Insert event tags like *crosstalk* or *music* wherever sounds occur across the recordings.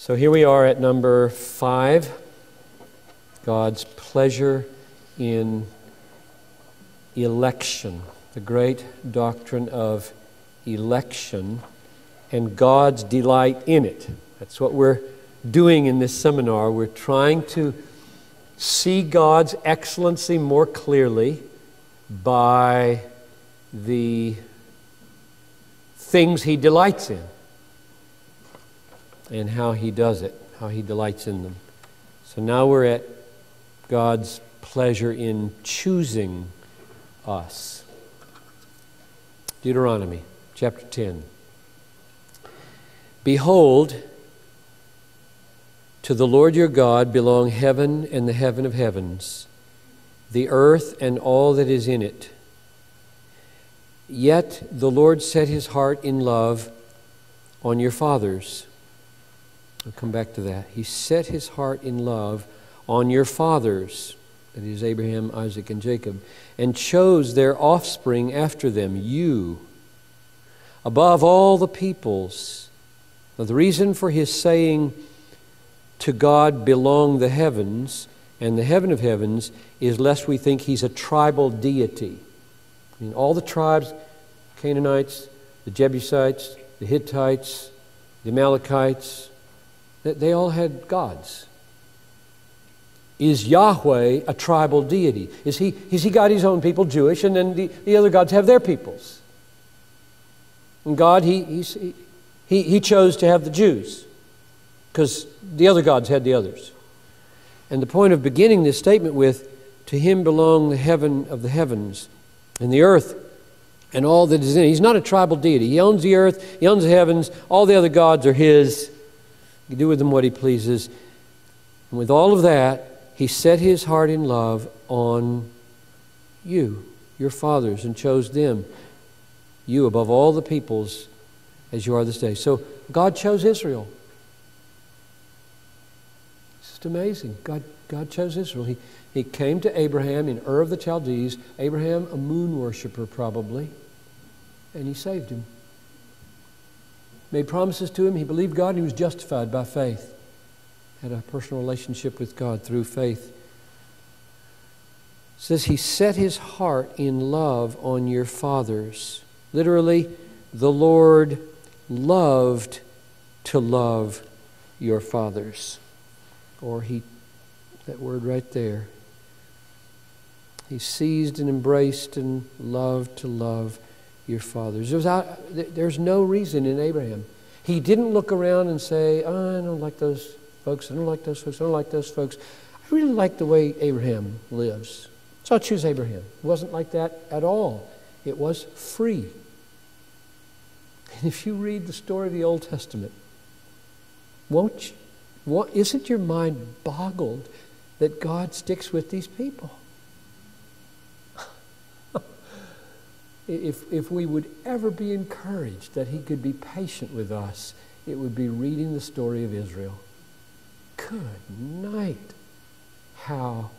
So here we are at number five God's pleasure in election, the great doctrine of election, and God's delight in it. That's what we're doing in this seminar. We're trying to see God's excellency more clearly by the things He delights in and how He does it, how He delights in them. So now we're at God's pleasure in choosing us. Deuteronomy chapter 10. Behold, to the Lord your God belong heaven and the heaven of heavens, the earth and all that is in it. Yet the Lord set his heart in love on your fathers. I'll come back to that. He set his heart in love on your fathers, that is, Abraham, Isaac, and Jacob, and chose their offspring after them, you, above all the peoples. Now, the reason for his saying, To God belong the heavens and the heaven of heavens, is lest we think he's a tribal deity. I mean, all the tribes Canaanites, the Jebusites, the Hittites, the Amalekites they all had gods. Is Yahweh a tribal deity? Is he, is he got his own people, Jewish, and then the, the other gods have their peoples? And God, he, he, he, he chose to have the Jews because the other gods had the others. And the point of beginning this statement with, To him belong the heaven of the heavens and the earth and all that is in it. He's not a tribal deity. He owns the earth, he owns the heavens, all the other gods are his. Do with them what he pleases. And with all of that, he set his heart in love on you, your fathers, and chose them, you above all the peoples as you are this day. So God chose Israel. It's just amazing. God, God chose Israel. He, he came to Abraham in Ur of the Chaldees, Abraham, a moon worshiper probably, and he saved him. Made promises to him. He believed God and he was justified by faith. Had a personal relationship with God through faith. It says he set his heart in love on your fathers. Literally, the Lord loved to love your fathers. Or he, that word right there. He seized and embraced and loved to love your fathers. there's no reason in Abraham. He didn't look around and say, oh, I don't like those folks, I don't like those folks, I don't like those folks. I really like the way Abraham lives. So I'll choose Abraham. It wasn't like that at all. It was free. And if you read the story of the Old Testament, won't you, isn't your mind boggled that God sticks with these people? If, if we would ever be encouraged that He could be patient with us, it would be reading the story of Israel. Good night. How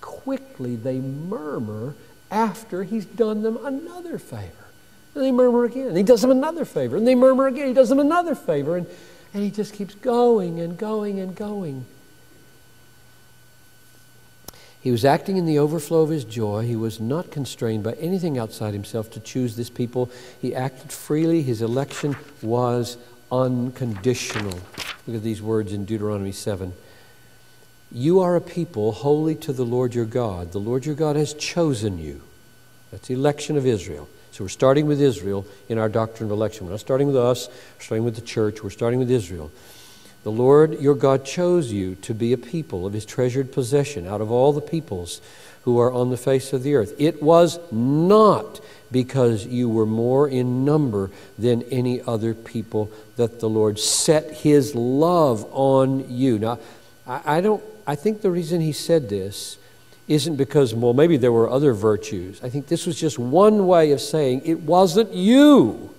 quickly they murmur after He's done them another favor. And they murmur again. He does them another favor. And they murmur again. He does them another favor. And, and he just keeps going and going and going. He was acting in the overflow of his joy. He was not constrained by anything outside himself to choose this people. He acted freely. His election was unconditional. Look at these words in Deuteronomy 7. You are a people holy to the Lord your God. The Lord your God has chosen you. That's the election of Israel. So we're starting with Israel in our doctrine of election. We're not starting with us, we're starting with the church, we're starting with Israel. The Lord your God chose you to be a people of his treasured possession out of all the peoples who are on the face of the earth. It was not because you were more in number than any other people that the Lord set his love on you. Now, I, don't I think the reason he said this isn't because, well, maybe there were other virtues. I think this was just one way of saying it wasn't you.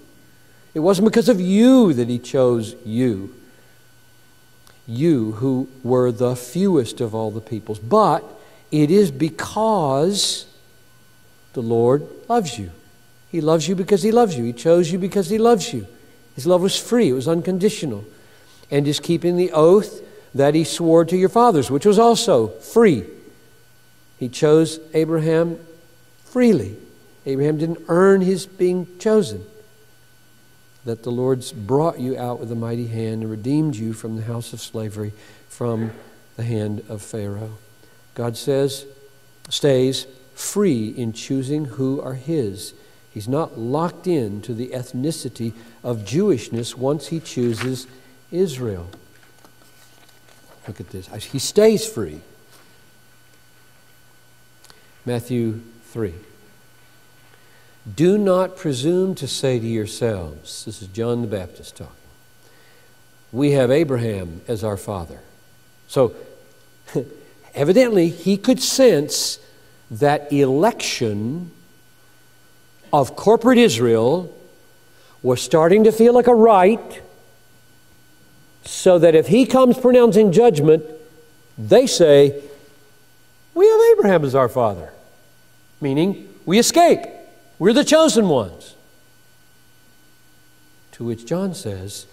It wasn't because of you that he chose you you who were the fewest of all the peoples. But it is because the Lord loves you. He loves you because He loves you. He chose you because He loves you. His love was free, it was unconditional. and is keeping the oath that he swore to your fathers, which was also free. He chose Abraham freely. Abraham didn't earn his being chosen. That the Lord's brought you out with a mighty hand and redeemed you from the house of slavery, from the hand of Pharaoh. God says, stays free in choosing who are his. He's not locked in to the ethnicity of Jewishness once he chooses Israel. Look at this. He stays free. Matthew 3. Do not presume to say to yourselves, this is John the Baptist talking, we have Abraham as our father. So, *laughs* evidently, he could sense that election of corporate Israel was starting to feel like a right, so that if he comes pronouncing judgment, they say, We have Abraham as our father, meaning we escape. We're the chosen ones. To which John says,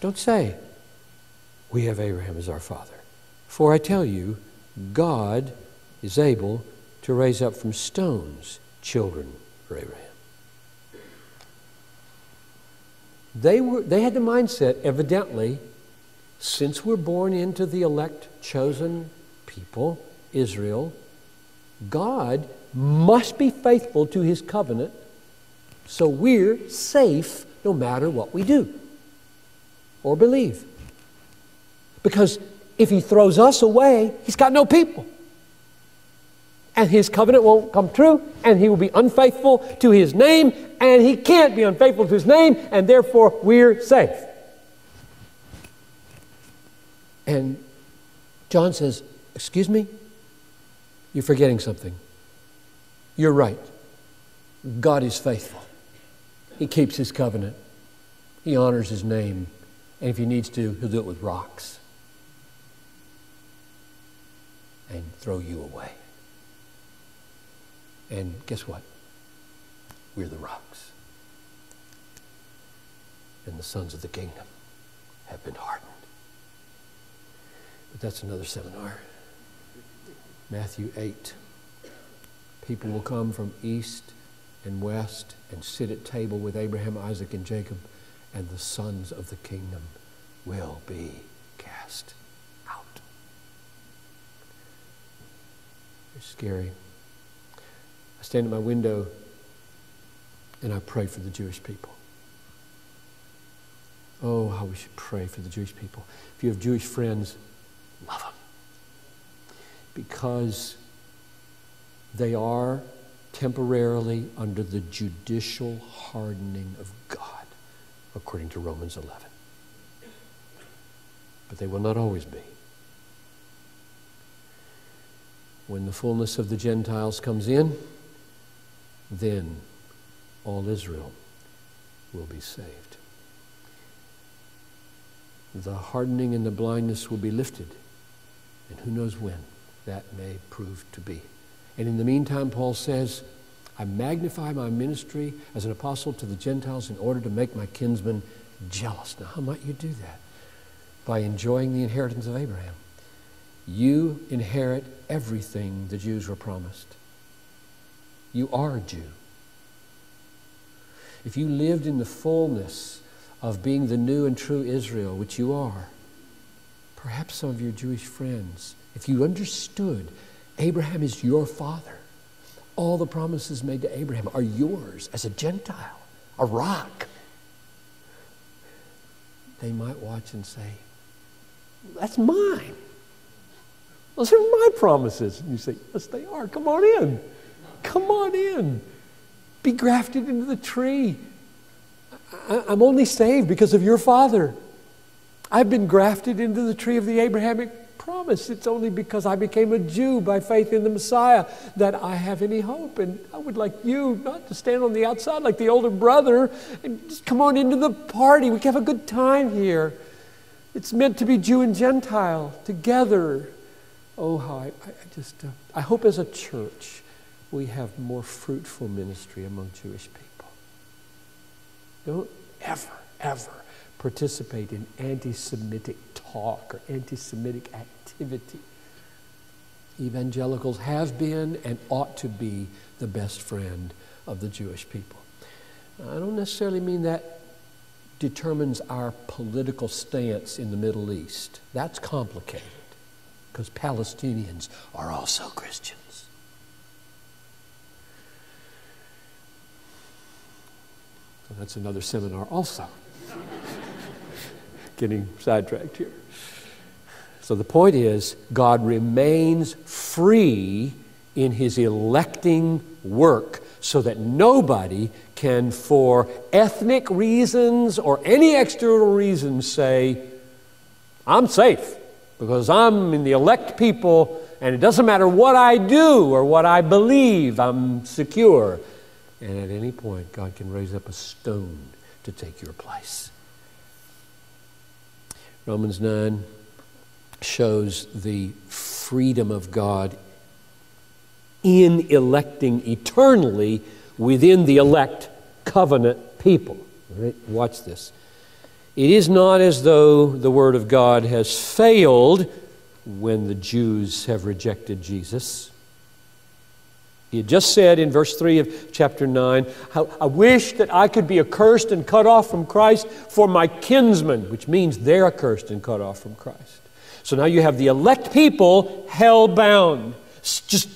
Don't say, We have Abraham as our father. For I tell you, God is able to raise up from stones children for Abraham. They, were, they had the mindset, evidently, since we're born into the elect, chosen people, Israel, God must be faithful to his covenant, so we're safe no matter what we do or believe. Because if he throws us away, he's got no people. And his covenant won't come true, and he will be unfaithful to his name, and he can't be unfaithful to his name, and therefore we're safe. And John says, Excuse me? You're forgetting something. You're right. God is faithful. He keeps his covenant. He honors his name. And if he needs to, he'll do it with rocks and throw you away. And guess what? We're the rocks. And the sons of the kingdom have been hardened. But that's another seminar. Matthew 8. People will come from east and west and sit at table with Abraham, Isaac, and Jacob, and the sons of the kingdom will be cast out. It's scary. I stand at my window and I pray for the Jewish people. Oh, how we should pray for the Jewish people. If you have Jewish friends, love them. Because they are temporarily under the judicial hardening of God, according to Romans 11. But they will not always be. When the fullness of the Gentiles comes in, then all Israel will be saved. The hardening and the blindness will be lifted, and who knows when that may prove to be. And in the meantime, Paul says, I magnify my ministry as an apostle to the Gentiles in order to make my kinsmen jealous. Now, how might you do that? By enjoying the inheritance of Abraham. You inherit everything the Jews were promised. You are a Jew. If you lived in the fullness of being the new and true Israel, which you are, perhaps some of your Jewish friends, if you understood Abraham is your father. All the promises made to Abraham are yours as a Gentile, a rock. They might watch and say, That's mine. Those are my promises. And you say, Yes, they are. Come on in. Come on in. Be grafted into the tree. I'm only saved because of your father. I've been grafted into the tree of the Abrahamic promise. It's only because I became a Jew by faith in the Messiah that I have any hope. And I would like you not to stand on the outside like the older brother and just come on into the party. We can have a good time here. It's meant to be Jew and Gentile together. Oh, how I, I just, uh, I hope as a church we have more fruitful ministry among Jewish people. Don't ever, ever participate in anti Semitic talk or anti Semitic activity. Evangelicals have been and ought to be the best friend of the Jewish people. I don't necessarily mean that determines our political stance in the Middle East. That's complicated because Palestinians are also Christians. So that's another seminar, also. *laughs* Getting sidetracked here. So the point is, God remains free in his electing work so that nobody can, for ethnic reasons or any external reasons, say, I'm safe because I'm in the elect people and it doesn't matter what I do or what I believe, I'm secure. And at any point, God can raise up a stone to take your place. Romans 9 shows the freedom of God in electing eternally within the elect covenant people. Right? Watch this. It is not as though the Word of God has failed when the Jews have rejected Jesus. He had just said in verse 3 of chapter 9, I wish that I could be accursed and cut off from Christ for my kinsmen, which means they're accursed and cut off from Christ. So now you have the elect people hell bound. Just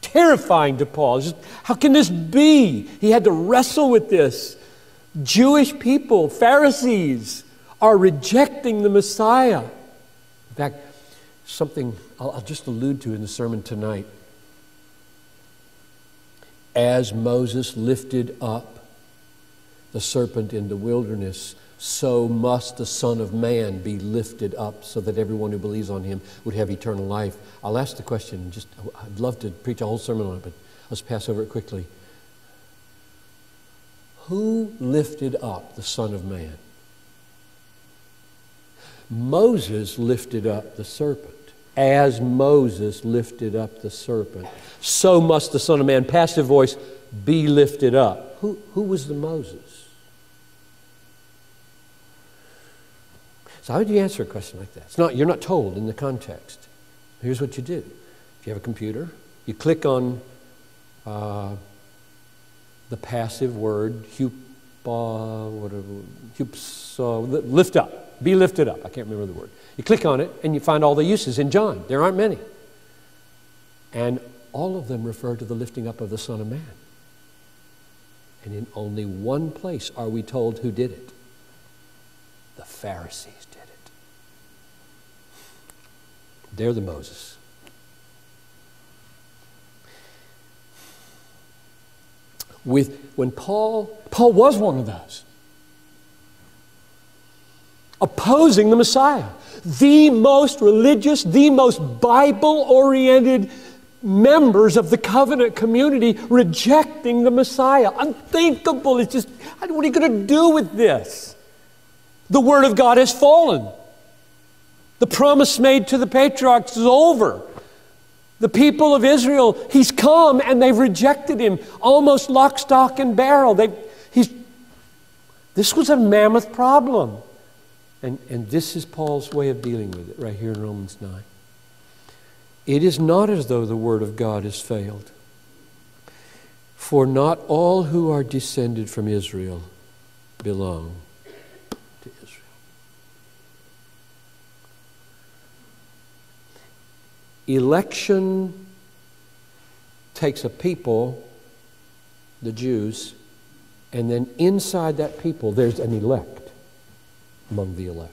terrifying to Paul. Just, how can this be? He had to wrestle with this. Jewish people, Pharisees, are rejecting the Messiah. In fact, something I'll, I'll just allude to in the sermon tonight. As Moses lifted up the serpent in the wilderness, so must the Son of Man be lifted up so that everyone who believes on him would have eternal life. I'll ask the question, just I'd love to preach a whole sermon on it, but let's pass over it quickly. Who lifted up the Son of Man? Moses lifted up the serpent. As Moses lifted up the serpent, so must the Son of Man, passive voice, be lifted up. Who, who was the Moses? So, how would you answer a question like that? It's not, you're not told in the context. Here's what you do if you have a computer, you click on uh, the passive word, hupa, whatever, hups, uh, lift up, be lifted up. I can't remember the word. You click on it and you find all the uses in John. There aren't many. And all of them refer to the lifting up of the Son of Man. And in only one place are we told who did it the Pharisees did it. They're the Moses. With when Paul Paul was one of those opposing the Messiah, the most religious, the most Bible oriented members of the covenant community rejecting the Messiah. Unthinkable. It's just, what are you going to do with this? The Word of God has fallen. The promise made to the patriarchs is over. The people of Israel, He's come and they've rejected Him almost lock, stock, and barrel. They, he's, this was a mammoth problem. And, and this is Paul's way of dealing with it right here in Romans 9. It is not as though the Word of God has failed. For not all who are descended from Israel belong Election takes a people, the Jews, and then inside that people, there's an elect among the elect.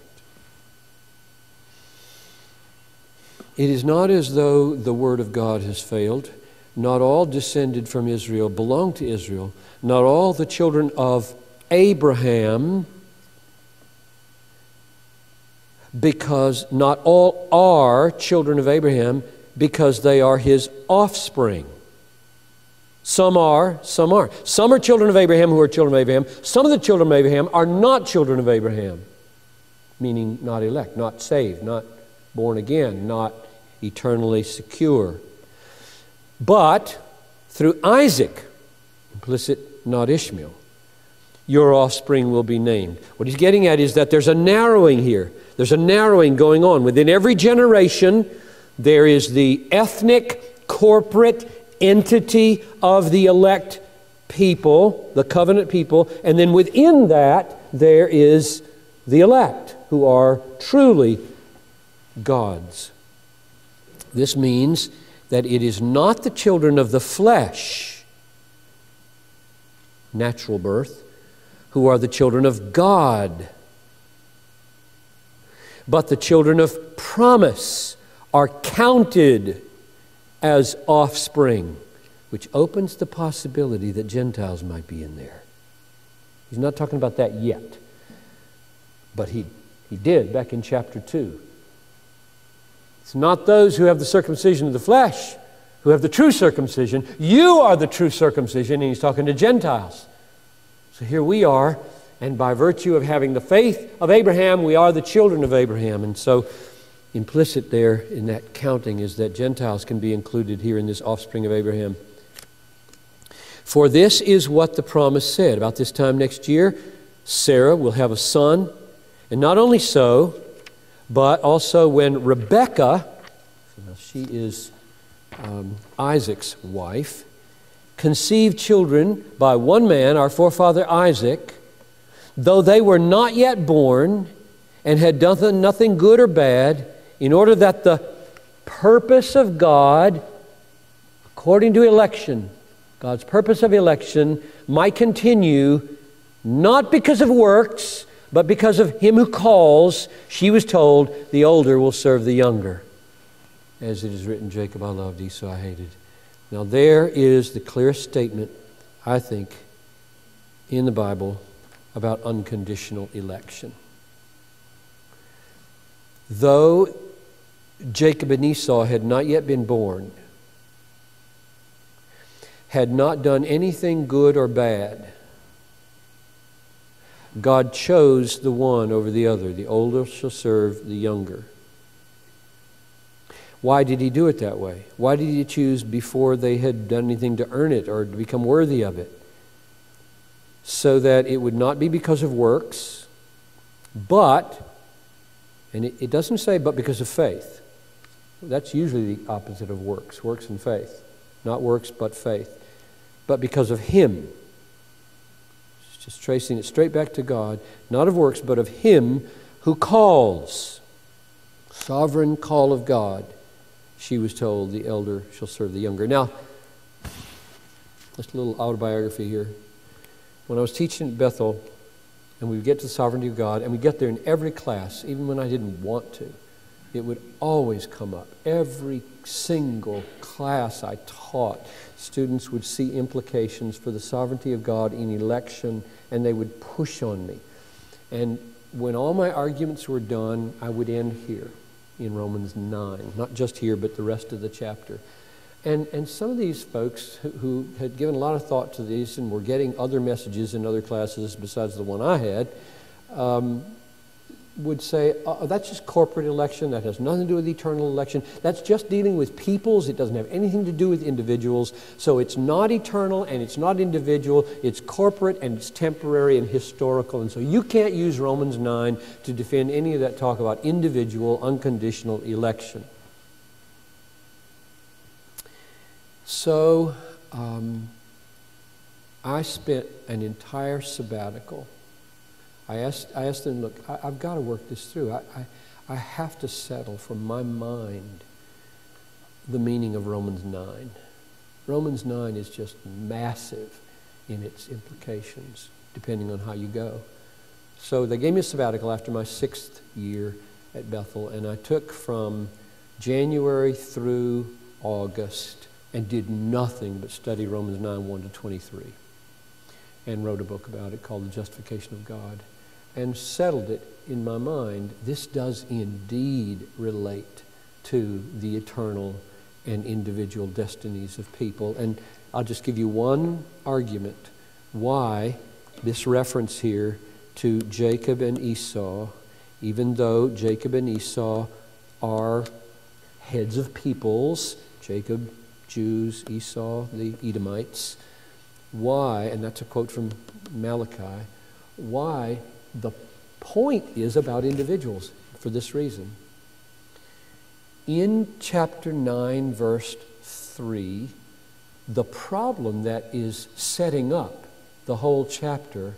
It is not as though the word of God has failed. Not all descended from Israel belong to Israel. Not all the children of Abraham because not all are children of Abraham because they are his offspring. Some are, some are. Some are children of Abraham who are children of Abraham. Some of the children of Abraham are not children of Abraham, meaning not elect, not saved, not born again, not eternally secure. But through Isaac, implicit, not Ishmael, your offspring will be named. What he's getting at is that there's a narrowing here. There's a narrowing going on. Within every generation, there is the ethnic, corporate entity of the elect people, the covenant people, and then within that, there is the elect, who are truly God's. This means that it is not the children of the flesh, natural birth, who are the children of God, but the children of promise are counted as offspring, which opens the possibility that Gentiles might be in there. He's not talking about that yet, but he, he did back in chapter 2. It's not those who have the circumcision of the flesh who have the true circumcision. You are the true circumcision, and he's talking to Gentiles. So here we are, and by virtue of having the faith of Abraham, we are the children of Abraham. And so, implicit there in that counting is that Gentiles can be included here in this offspring of Abraham. For this is what the promise said. About this time next year, Sarah will have a son. And not only so, but also when Rebekah, she is um, Isaac's wife, conceived children by one man, our forefather Isaac, though they were not yet born and had done nothing good or bad, in order that the purpose of God, according to election, God's purpose of election, might continue not because of works, but because of him who calls, she was told, the older will serve the younger. As it is written, Jacob I loved, Esau I hated. Now, there is the clearest statement, I think, in the Bible about unconditional election. Though Jacob and Esau had not yet been born, had not done anything good or bad, God chose the one over the other. The older shall serve the younger. Why did he do it that way? Why did he choose before they had done anything to earn it or to become worthy of it? So that it would not be because of works, but, and it, it doesn't say but because of faith. That's usually the opposite of works works and faith. Not works, but faith. But because of him just tracing it straight back to God, not of works, but of Him who calls. Sovereign call of God. She was told, the elder shall serve the younger. Now, just a little autobiography here. When I was teaching at Bethel, and we would get to the sovereignty of God, and we get there in every class, even when I didn't want to, it would always come up. Every single class I taught, students would see implications for the sovereignty of God in election, and they would push on me. And when all my arguments were done, I would end here in Romans 9, not just here, but the rest of the chapter. And, and some of these folks who, had given a lot of thought to these and were getting other messages in other classes besides the one I had, um, would say, uh, that's just corporate election. That has nothing to do with eternal election. That's just dealing with peoples. It doesn't have anything to do with individuals. So it's not eternal and it's not individual. It's corporate and it's temporary and historical. And so you can't use Romans 9 to defend any of that talk about individual, unconditional election. So um, I spent an entire sabbatical I asked, I asked them, look, I, have got to work this through. I, I, I have to settle from my mind the meaning of Romans 9. Romans 9 is just massive in its implications, depending on how you go. So they gave me a sabbatical after my sixth year at Bethel, and I took from January through August and did nothing but study Romans 9 1 to 23 and wrote a book about it called The Justification of God and settled it in my mind. This does indeed relate to the eternal and individual destinies of people. And I'll just give you one argument why this reference here to Jacob and Esau, even though Jacob and Esau are heads of peoples, Jacob, Jews, Esau, the Edomites, why, and that's a quote from Malachi, why the point is about individuals for this reason. In chapter 9, verse 3, the problem that is setting up the whole chapter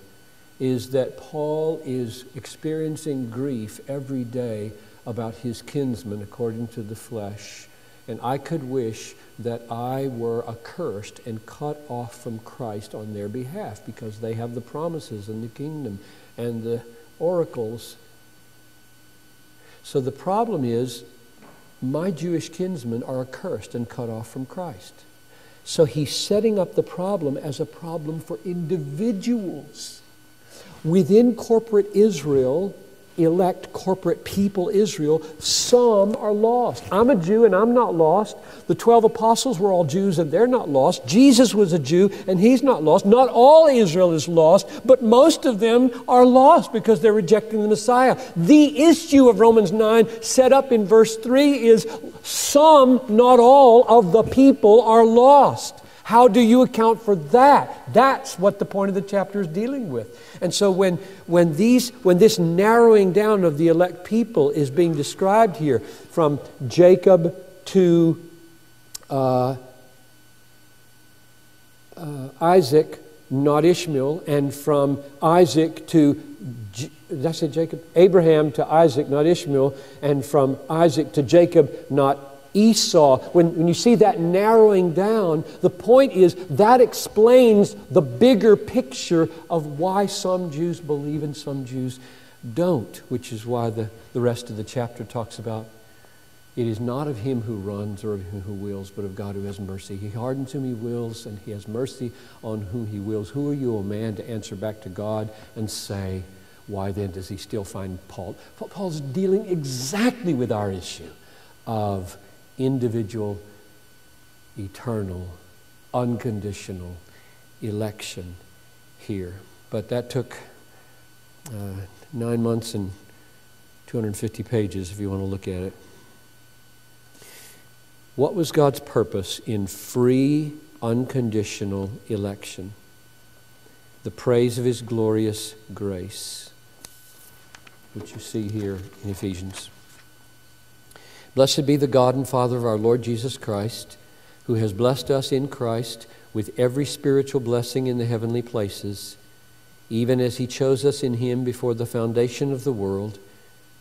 is that Paul is experiencing grief every day about his kinsmen according to the flesh. And I could wish that I were accursed and cut off from Christ on their behalf because they have the promises and the kingdom and the oracles. So the problem is, my Jewish kinsmen are accursed and cut off from Christ. So he's setting up the problem as a problem for individuals. Within corporate Israel, elect corporate people, Israel, some are lost. I'm a Jew and I'm not lost. The 12 apostles were all Jews and they're not lost. Jesus was a Jew and he's not lost. Not all Israel is lost, but most of them are lost because they're rejecting the Messiah. The issue of Romans 9, set up in verse 3, is some, not all, of the people are lost. How do you account for that? That's what the point of the chapter is dealing with. And so when, when, these, when this narrowing down of the elect people is being described here from Jacob to uh, uh, Isaac, not Ishmael, and from Isaac to, did I say Jacob? Abraham to Isaac, not Ishmael, and from Isaac to Jacob, not Esau, when, when you see that narrowing down, the point is that explains the bigger picture of why some Jews believe and some Jews don't, which is why the, the rest of the chapter talks about it is not of him who runs or of him who wills, but of God who has mercy. He hardens whom he wills, and he has mercy on whom he wills. Who are you, O man, to answer back to God and say, Why then does he still find Paul? Paul's dealing exactly with our issue of individual, eternal, unconditional election here. But that took uh, nine months and 250 pages if you want to look at it. What was God's purpose in free, unconditional election? The praise of His glorious grace, which you see here in Ephesians. Blessed be the God and Father of our Lord Jesus Christ, who has blessed us in Christ with every spiritual blessing in the heavenly places, even as He chose us in Him before the foundation of the world,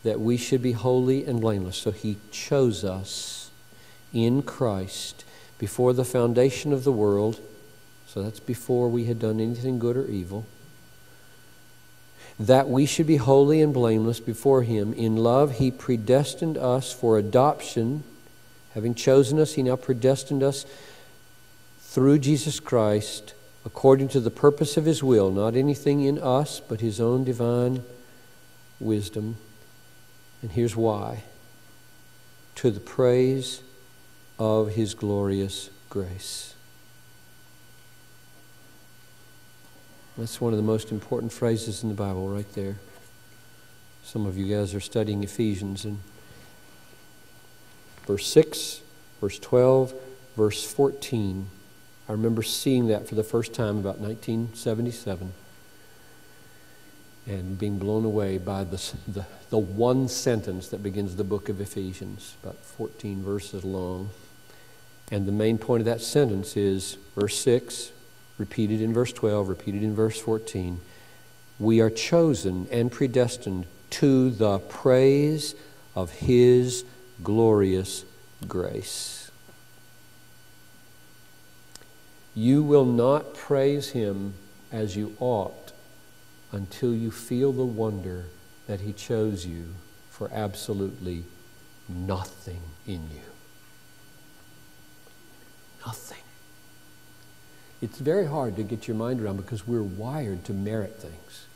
that we should be holy and blameless. So He chose us in Christ before the foundation of the world. So that's before we had done anything good or evil that we should be holy and blameless before Him. In love, He predestined us for adoption. Having chosen us, He now predestined us through Jesus Christ according to the purpose of His will, not anything in us, but His own divine wisdom. And here's why to the praise of His glorious grace. That's one of the most important phrases in the Bible, right there. Some of you guys are studying Ephesians and verse 6, verse 12, verse 14. I remember seeing that for the first time about 1977 and being blown away by the, the, the one sentence that begins the book of Ephesians, about 14 verses long. And the main point of that sentence is verse 6 repeated in verse 12, repeated in verse 14. We are chosen and predestined to the praise of His glorious grace. You will not praise Him as you ought until you feel the wonder that He chose you for absolutely nothing in you. Nothing. It's very hard to get your mind around because we're wired to merit things.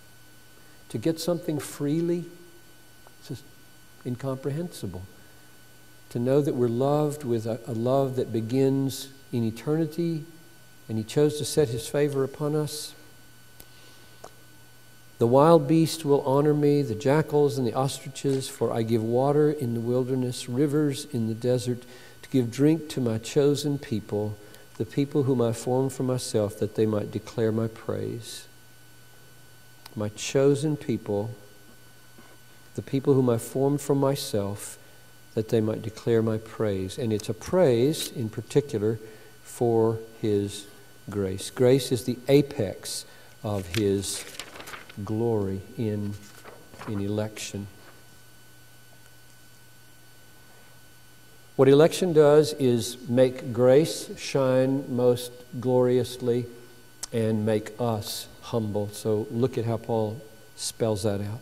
To get something freely, it's just incomprehensible. To know that we're loved with a, a love that begins in eternity and He chose to set His favor upon us. The wild beast will honor me, the jackals and the ostriches, for I give water in the wilderness, rivers in the desert, to give drink to my chosen people the people whom I formed for myself, that they might declare my praise. my chosen people, the people whom I formed for myself, that they might declare my praise. And it's a praise in particular for his grace. Grace is the apex of his glory in, in election. What election does is make grace shine most gloriously and make us humble. So look at how Paul spells that out.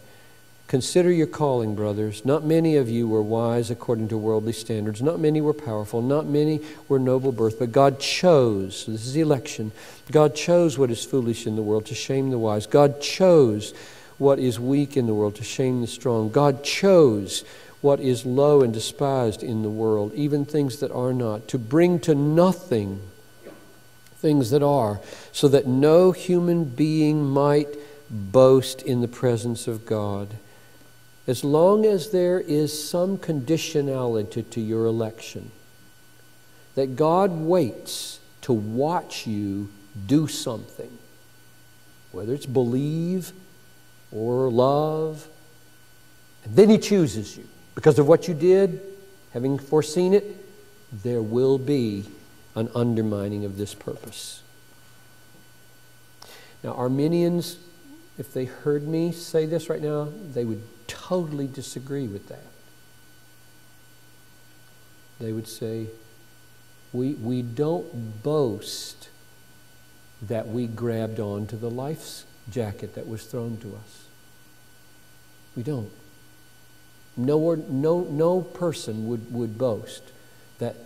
Consider your calling, brothers. Not many of you were wise according to worldly standards. Not many were powerful. Not many were noble birth. But God chose, this is election, God chose what is foolish in the world to shame the wise. God chose what is weak in the world to shame the strong. God chose what is low and despised in the world, even things that are not, to bring to nothing things that are, so that no human being might boast in the presence of God. As long as there is some conditionality to your election, that God waits to watch you do something, whether it's believe or love, and then He chooses you because of what you did, having foreseen it, there will be an undermining of this purpose. Now, Arminians, if they heard me say this right now, they would totally disagree with that. They would say, we, we don't boast that we grabbed onto the life's jacket that was thrown to us. We don't. No, no, no person would, would boast that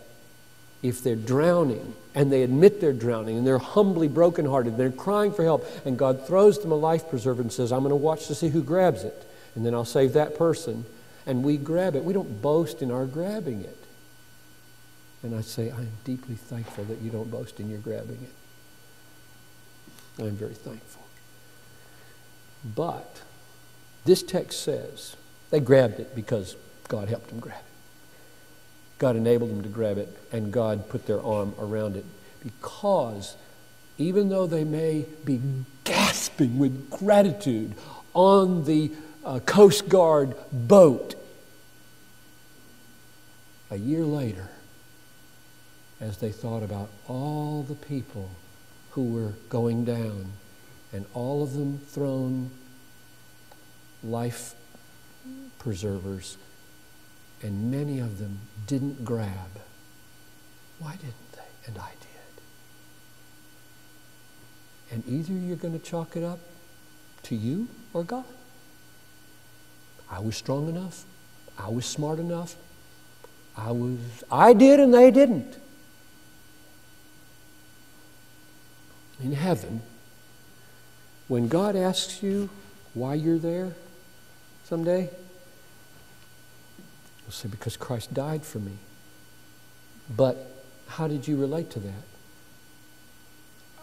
if they're drowning and they admit they're drowning and they're humbly brokenhearted, they're crying for help, and God throws them a life preserver and says, I'm going to watch to see who grabs it, and then I'll save that person. And we grab it. We don't boast in our grabbing it. And I say, I am deeply thankful that you don't boast in your grabbing it. I'm very thankful. But this text says they grabbed it because God helped them grab it. God enabled them to grab it, and God put their arm around it. Because even though they may be gasping with gratitude on the uh, Coast Guard boat, a year later, as they thought about all the people who were going down and all of them thrown life preservers, and many of them didn't grab. Why didn't they? And I did. And either you're going to chalk it up to you or God. I was strong enough. I was smart enough. I was I did and they didn't. In heaven, when God asks you why you're there someday, You'll say, because Christ died for me. But how did you relate to that?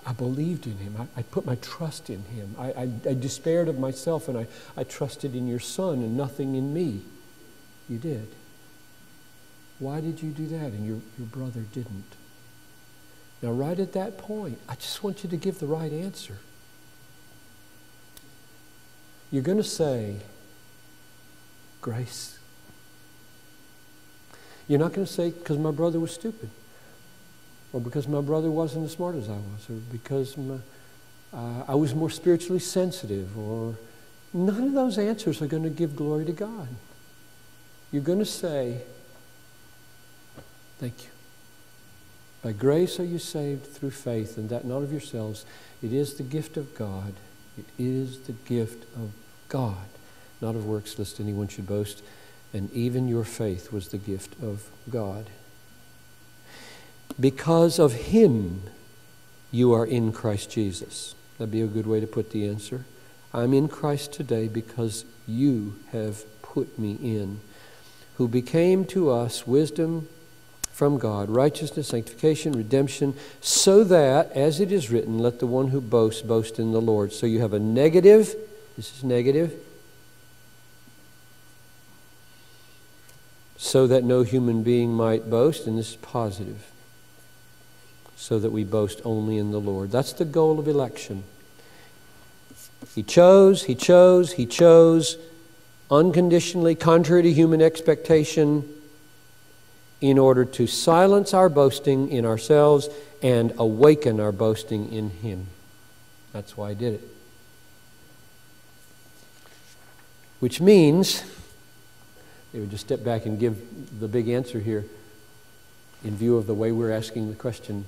I believed in him. I, I put my trust in him. I, I, I, despaired of myself and I, I trusted in your son and nothing in me. You did. Why did you do that and your, your brother didn't? Now, right at that point, I just want you to give the right answer. You're going to say, Grace. You're not going to say, because my brother was stupid, or because my brother wasn't as smart as I was, or because my, uh, I was more spiritually sensitive, or none of those answers are going to give glory to God. You're going to say, Thank you. By grace are you saved through faith, and that not of yourselves. It is the gift of God. It is the gift of God, not of works, lest anyone should boast and even your faith was the gift of God. Because of Him, you are in Christ Jesus. That'd be a good way to put the answer. I'm in Christ today because you have put me in, who became to us wisdom from God, righteousness, sanctification, redemption, so that, as it is written, let the one who boasts boast in the Lord. So you have a negative, this is negative, so that no human being might boast, and this is positive, so that we boast only in the Lord. That's the goal of election. He chose, he chose, he chose unconditionally, contrary to human expectation, in order to silence our boasting in ourselves and awaken our boasting in him. That's why he did it. Which means, they would just step back and give the big answer here in view of the way we're asking the question.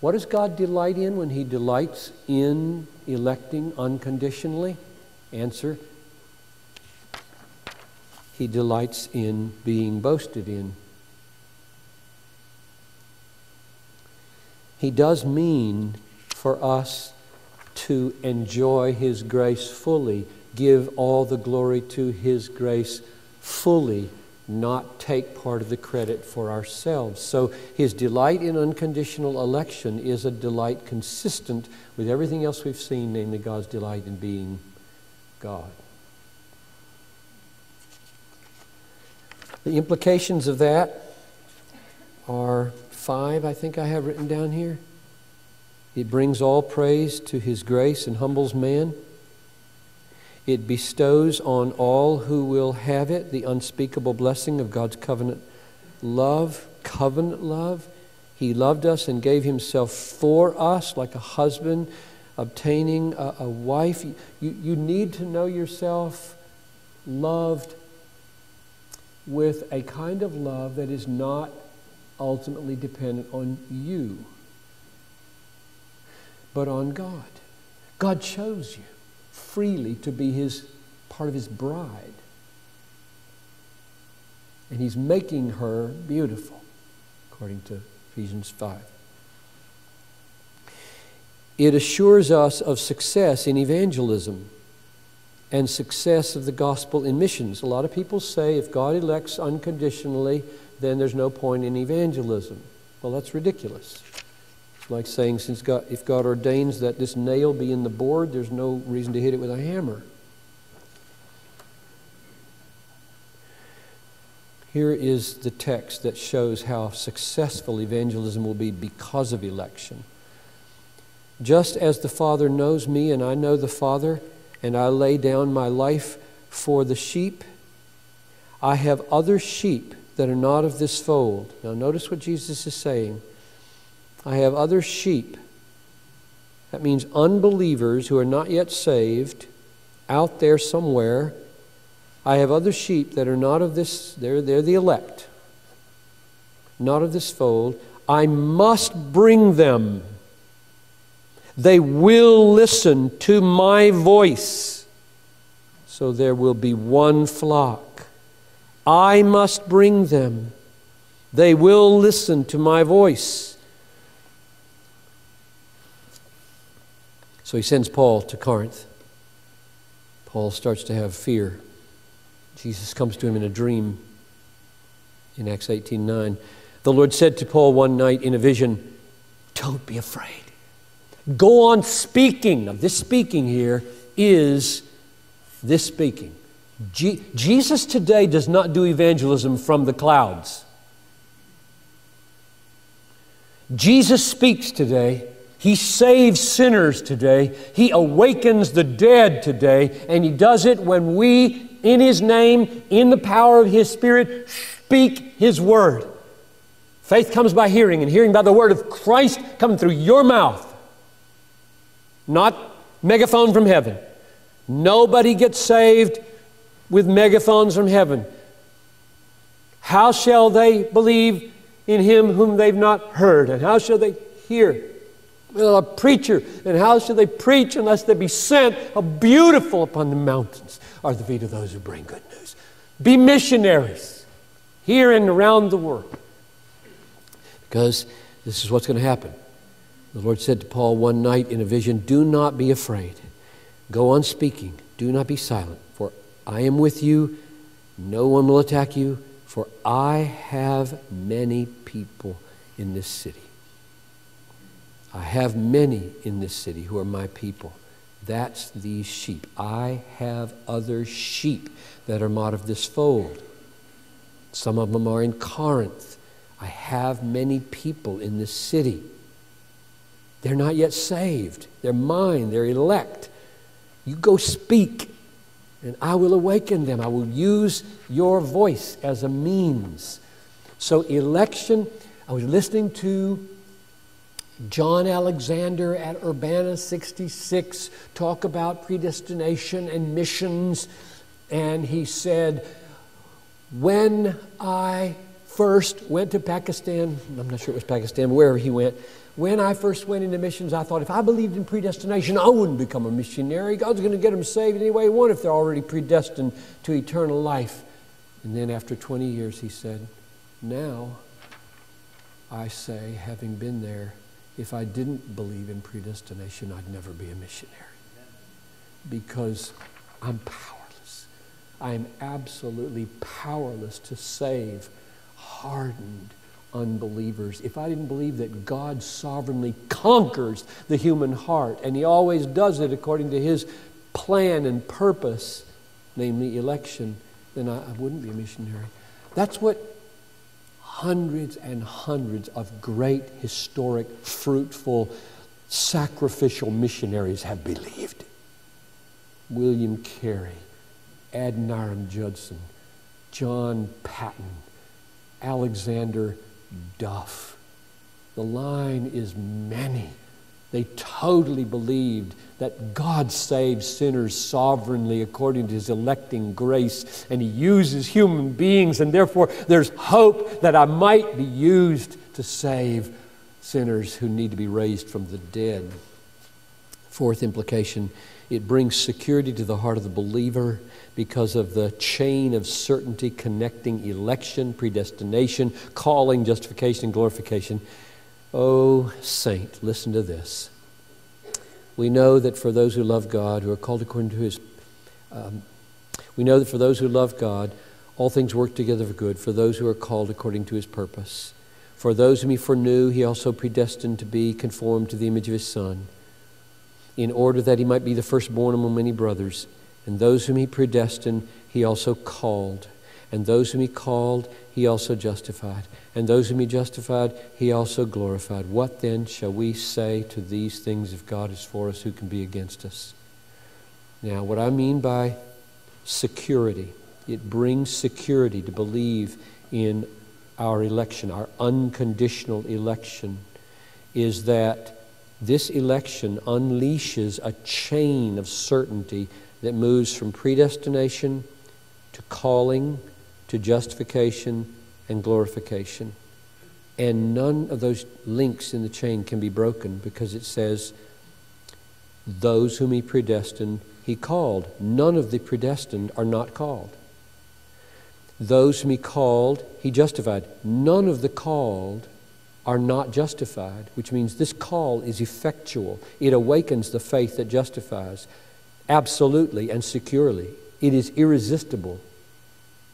What does God delight in when He delights in electing unconditionally? Answer He delights in being boasted in. He does mean for us to enjoy His grace fully, give all the glory to His grace fully, not take part of the credit for ourselves. So His delight in unconditional election is a delight consistent with everything else we've seen, namely God's delight in being God. The implications of that are five, I think I have written down here. It brings all praise to his grace and humbles man. It bestows on all who will have it the unspeakable blessing of God's covenant love, covenant love. He loved us and gave himself for us like a husband obtaining a, a wife. You, you need to know yourself loved with a kind of love that is not ultimately dependent on you but on God. God chose you freely to be his part of his bride. And he's making her beautiful, according to Ephesians 5. It assures us of success in evangelism and success of the gospel in missions. A lot of people say if God elects unconditionally, then there's no point in evangelism. Well, that's ridiculous like saying, since God, if God ordains that this nail be in the board, there's no reason to hit it with a hammer. Here is the text that shows how successful evangelism will be because of election. Just as the Father knows me and I know the Father, and I lay down my life for the sheep, I have other sheep that are not of this fold. Now, notice what Jesus is saying. I have other sheep. That means unbelievers who are not yet saved out there somewhere. I have other sheep that are not of this, they're, they're the elect, not of this fold. I must bring them. They will listen to my voice. So there will be one flock. I must bring them. They will listen to my voice. So he sends Paul to Corinth. Paul starts to have fear. Jesus comes to him in a dream in Acts 18:9. The Lord said to Paul one night in a vision, "Don't be afraid. Go on speaking." Now, this speaking here is this speaking. Je- Jesus today does not do evangelism from the clouds. Jesus speaks today he saves sinners today. He awakens the dead today. And He does it when we, in His name, in the power of His Spirit, speak His word. Faith comes by hearing, and hearing by the word of Christ coming through your mouth. Not megaphone from heaven. Nobody gets saved with megaphones from heaven. How shall they believe in him whom they've not heard? And how shall they hear a preacher. And how shall they preach unless they be sent? How beautiful upon the mountains are the feet of those who bring good news. Be missionaries here and around the world. Because this is what's going to happen. The Lord said to Paul one night in a vision Do not be afraid. Go on speaking. Do not be silent, for I am with you. No one will attack you, for I have many people in this city. I have many in this city who are my people. That's these sheep. I have other sheep that are not of this fold. Some of them are in Corinth. I have many people in this city. They're not yet saved. They're mine. They're elect. You go speak, and I will awaken them. I will use your voice as a means. So, election, I was listening to John Alexander at Urbana 66 talk about predestination and missions, and he said, When I first went to Pakistan, I'm not sure it was Pakistan, wherever he went, when I first went into missions, I thought if I believed in predestination, I wouldn't become a missionary. God's going to get them saved any way He wants if they're already predestined to eternal life. And then after 20 years, he said, Now I say, having been there, if I didn't believe in predestination, I'd never be a missionary. Because I'm powerless. I am absolutely powerless to save hardened unbelievers. If I didn't believe that God sovereignly conquers the human heart, and He always does it according to His plan and purpose, namely election, then I, I wouldn't be a missionary. That's what hundreds and hundreds of great, historic, fruitful, sacrificial missionaries have believed. William Carey, Adoniram Judson, John Paton, Alexander Duff. The line is many. They totally believed that God saves sinners sovereignly according to his electing grace, and he uses human beings, and therefore there's hope that I might be used to save sinners who need to be raised from the dead. Fourth implication it brings security to the heart of the believer because of the chain of certainty connecting election, predestination, calling, justification, and glorification. Oh, saint, listen to this. We know that for those who love God, who are called according to his, um, we know that for those who love God, all things work together for good, for those who are called according to his purpose. For those whom he foreknew, he also predestined to be conformed to the image of his Son, in order that he might be the firstborn among many brothers. And those whom he predestined, he also called. And those whom he called, he also justified. And those whom he justified, he also glorified. What then shall we say to these things if God is for us, who can be against us? Now, what I mean by security, it brings security to believe in our election, our unconditional election, is that this election unleashes a chain of certainty that moves from predestination to calling to justification and glorification. And none of those links in the chain can be broken because it says, Those whom he predestined, he called. None of the predestined are not called. Those whom he called, he justified. None of the called are not justified, which means this call is effectual. It awakens the faith that justifies absolutely and securely. It is irresistible.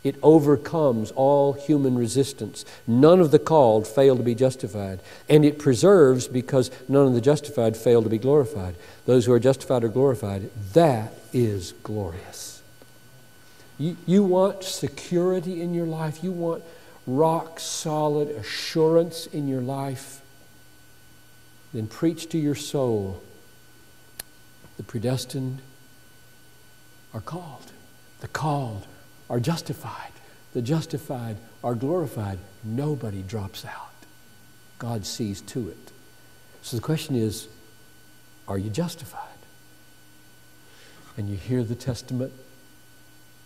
It overcomes all human resistance. None of the called fail to be justified. And it preserves because none of the justified fail to be glorified. Those who are justified are glorified. That is glorious. You, you want security in your life, you want rock solid assurance in your life. Then preach to your soul the predestined are called. The called are justified. The justified are glorified. Nobody drops out. God sees to it. So the question is are you justified? And you hear the testament.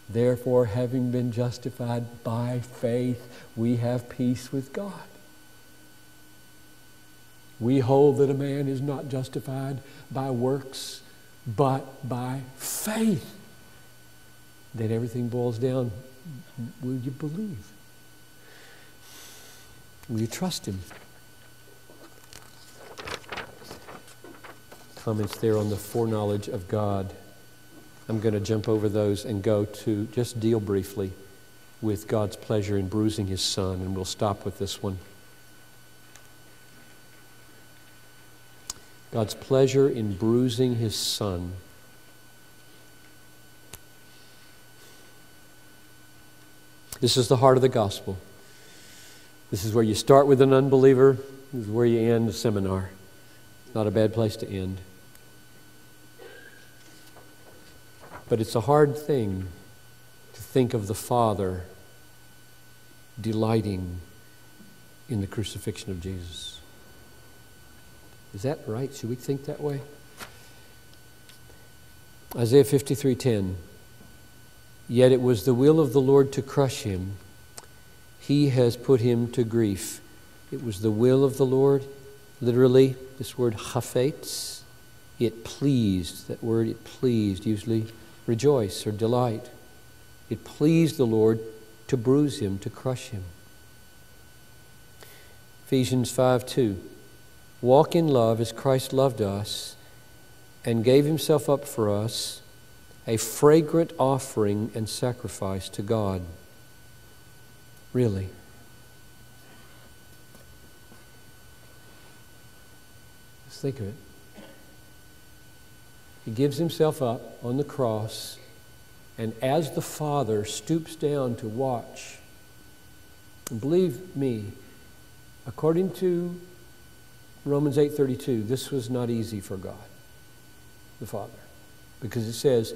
Therefore, having been justified by faith, we have peace with God. We hold that a man is not justified by works, but by faith then everything boils down will you believe? Will you trust Him? Comments there on the foreknowledge of God. I'm going to jump over those and go to just deal briefly with God's pleasure in bruising His Son, and we'll stop with this one. God's pleasure in bruising His Son. This is the heart of the gospel. This is where you start with an unbeliever, this is where you end the seminar. Not a bad place to end. But it's a hard thing to think of the Father delighting in the crucifixion of Jesus. Is that right? Should we think that way? Isaiah 53:10 Yet it was the will of the Lord to crush him. He has put him to grief. It was the will of the Lord. Literally, this word chafetz, it pleased. That word, it pleased, usually rejoice or delight. It pleased the Lord to bruise him, to crush him. Ephesians 5 2. Walk in love as Christ loved us and gave himself up for us, a fragrant offering and sacrifice to God. Really. Let's think of it. He gives himself up on the cross, and as the Father stoops down to watch, and believe me, According to Romans 8:32, this was not easy for God, the Father, because it says,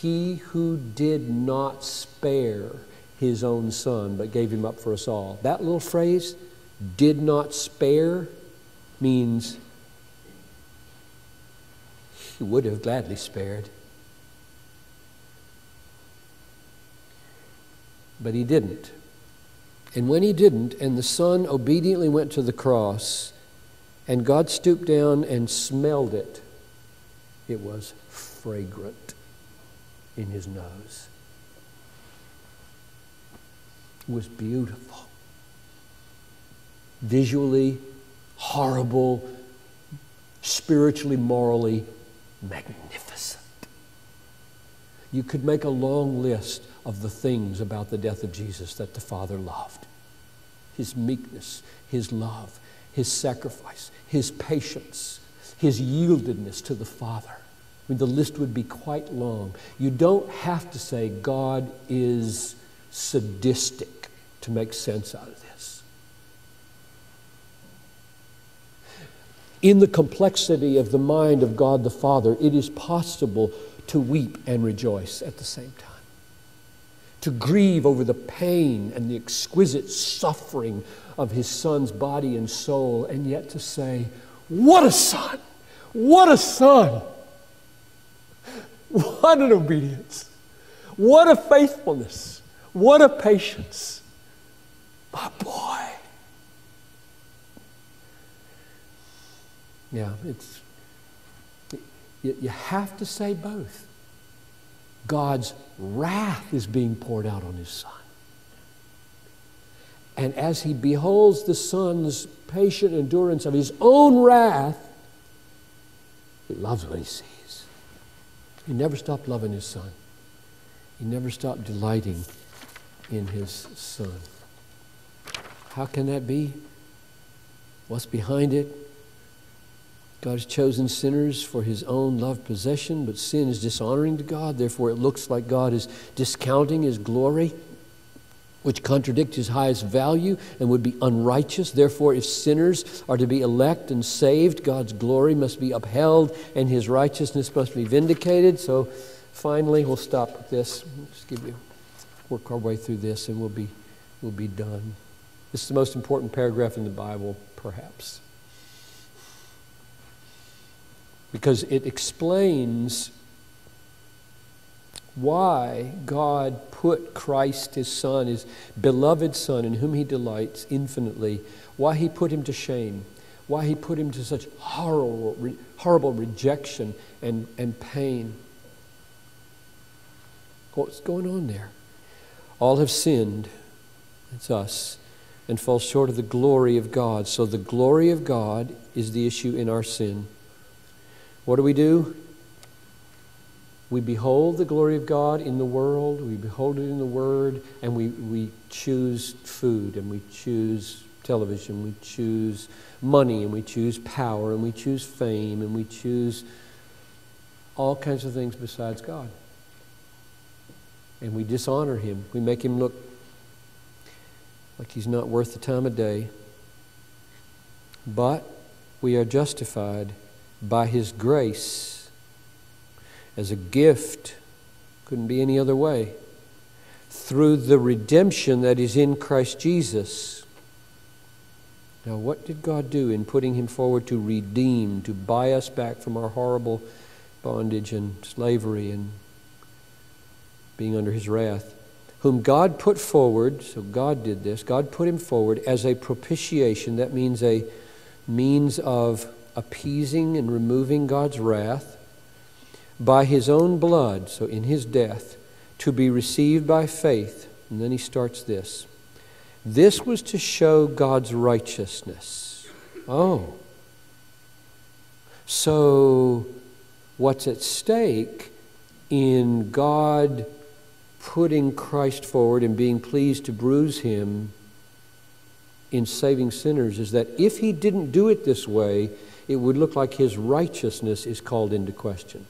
"He who did not spare his own son but gave him up for us all." That little phrase, "did not spare," means he would have gladly spared. But he didn't. And when he didn't, and the son obediently went to the cross, and God stooped down and smelled it, it was fragrant in his nose. It was beautiful. Visually horrible, spiritually, morally magnificent. You could make a long list of the things about the death of Jesus that the Father loved his meekness, his love, his sacrifice, his patience, his yieldedness to the Father. The list would be quite long. You don't have to say God is sadistic to make sense out of this. In the complexity of the mind of God the Father, it is possible to weep and rejoice at the same time to grieve over the pain and the exquisite suffering of his son's body and soul, and yet to say, What a son! What a son! What an obedience! What a faithfulness! What a patience! My boy! Yeah, it's, you, have to say both. God's wrath is being poured out on his son. And as he beholds the son's patient endurance of his own wrath, he loves what he sees. He never stopped loving his son. He never stopped delighting in his son. How can that be? What's behind it? God has chosen sinners for his own loved possession, but sin is dishonoring to God. Therefore, it looks like God is discounting his glory, which contradicts his highest value and would be unrighteous. Therefore, if sinners are to be elect and saved, God's glory must be upheld and his righteousness must be vindicated. So, finally, we'll stop with this. just give you work our way through this and we'll be, we'll be done. This is the most important paragraph in the Bible, perhaps because it explains why God put Christ, his Son, his beloved Son, in whom he delights infinitely, why he put him to shame, why he put him to such horrible, horrible rejection and, and pain. What's going on there? All have sinned, it's us, and fall short of the glory of God. So the glory of God is the issue in our sin. What do we do? We behold the glory of God in the world, we behold it in the Word, and we, we choose food, and we choose television, we choose money, and we choose power, and we choose fame, and we choose all kinds of things besides God. And we dishonor Him. We make Him look like He's not worth the time of day. But we are justified by His grace as a gift Couldn't be any other way. Through the redemption that is in Christ Jesus. Now, what did God do in putting him forward to redeem, to buy us back from our horrible bondage and slavery and being under his wrath? Whom God put forward, so God did this, God put him forward as a propitiation. That means a means of appeasing and removing God's wrath by his own blood, so in his death, to be received by faith. And then he starts this. This was to show God's righteousness. Oh. So, what's at stake in God putting Christ forward and being pleased to bruise him in saving sinners is that if he didn't do it this way, it would look like his righteousness is called into question.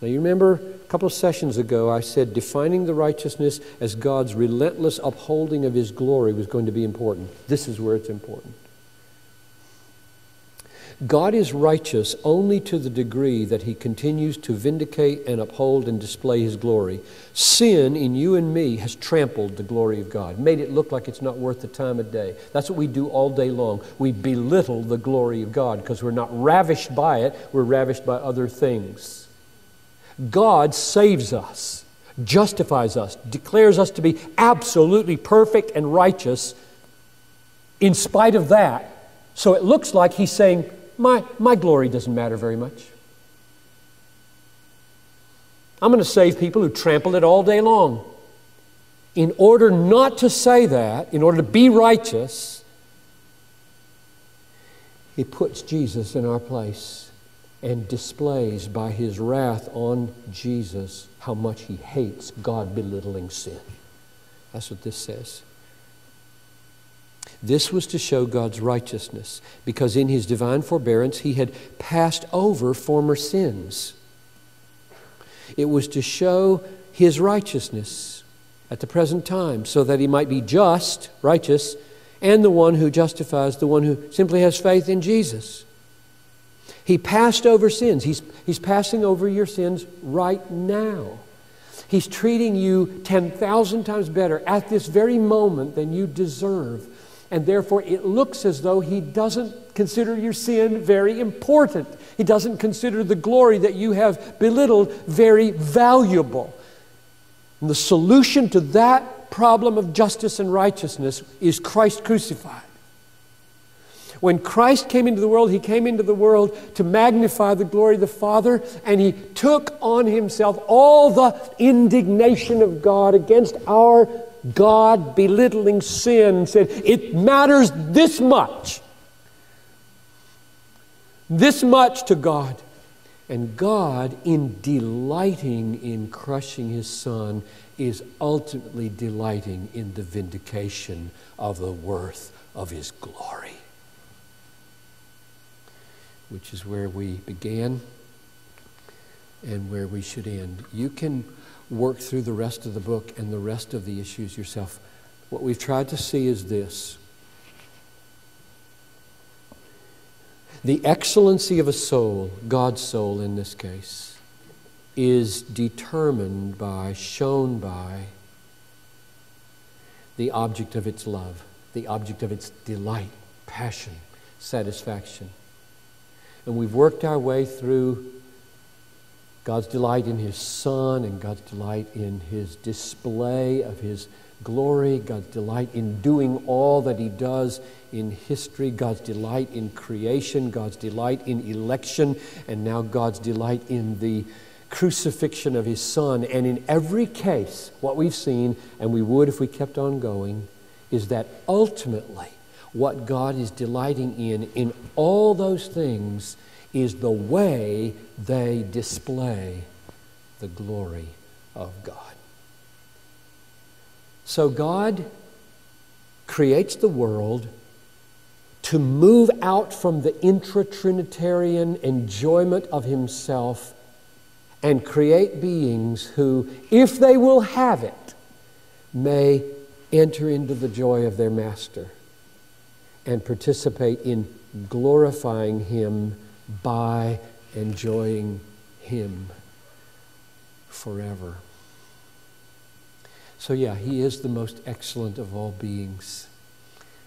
Now, you remember a couple of sessions ago, I said defining the righteousness as God's relentless upholding of his glory was going to be important. This is where it's important. God is righteous only to the degree that he continues to vindicate and uphold and display his glory. Sin in you and me has trampled the glory of God, made it look like it's not worth the time of day. That's what we do all day long. We belittle the glory of God because we're not ravished by it, we're ravished by other things. God saves us, justifies us, declares us to be absolutely perfect and righteous in spite of that. So it looks like he's saying, my, my glory doesn't matter very much. I'm going to save people who trample it all day long. In order not to say that, in order to be righteous, he puts Jesus in our place and displays by his wrath on Jesus how much he hates God belittling sin. That's what this says. This was to show God's righteousness, because in his divine forbearance he had passed over former sins. It was to show his righteousness at the present time, so that he might be just, righteous, and the one who justifies, the one who simply has faith in Jesus. He passed over sins. He's, he's passing over your sins right now. He's treating you 10,000 times better at this very moment than you deserve and therefore it looks as though he doesn't consider your sin very important. He doesn't consider the glory that you have belittled very valuable. And the solution to that problem of justice and righteousness is Christ crucified. When Christ came into the world, he came into the world to magnify the glory of the Father, and he took on himself all the indignation of God against our God belittling sin said, It matters this much. This much to God. And God, in delighting in crushing his son, is ultimately delighting in the vindication of the worth of his glory. Which is where we began and where we should end. You can work through the rest of the book and the rest of the issues yourself. What we've tried to see is this the excellency of a soul, God's soul in this case, is determined by, shown by, the object of its love, the object of its delight, passion, satisfaction. And we've worked our way through God's delight in His Son and God's delight in His display of His glory, God's delight in doing all that He does in history, God's delight in creation, God's delight in election, and now God's delight in the crucifixion of His Son. And in every case, what we've seen, and we would if we kept on going, is that ultimately what God is delighting in, in all those things, is the way they display the glory of God. So God creates the world to move out from the intra Trinitarian enjoyment of Himself and create beings who, if they will have it, may enter into the joy of their Master and participate in glorifying Him by enjoying Him forever. So, yeah, He is the most excellent of all beings.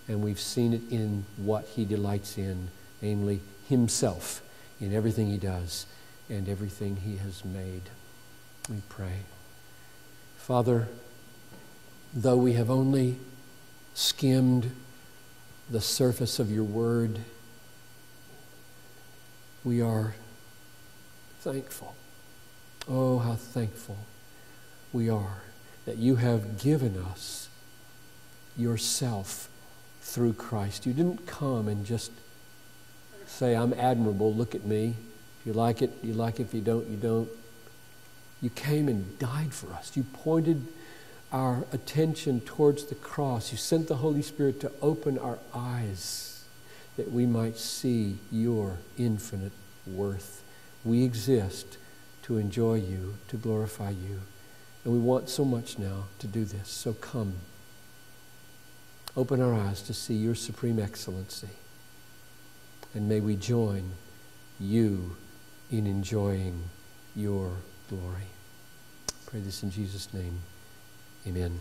And we've seen it in what He delights in, namely Himself, in everything He does and everything He has made. We pray. Father, though we have only skimmed the surface of your word, we are thankful. Oh, how thankful we are that you have given us yourself through Christ. You didn't come and just say, I'm admirable, look at me. If you like it, you like it. If you don't, you don't. You came and died for us. You pointed our attention towards the cross. You sent the Holy Spirit to open our eyes that we might see your infinite worth. We exist to enjoy you, to glorify you. And we want so much now to do this. So come. Open our eyes to see your supreme excellency. And may we join you in enjoying your glory. Pray this in Jesus' name. Amen.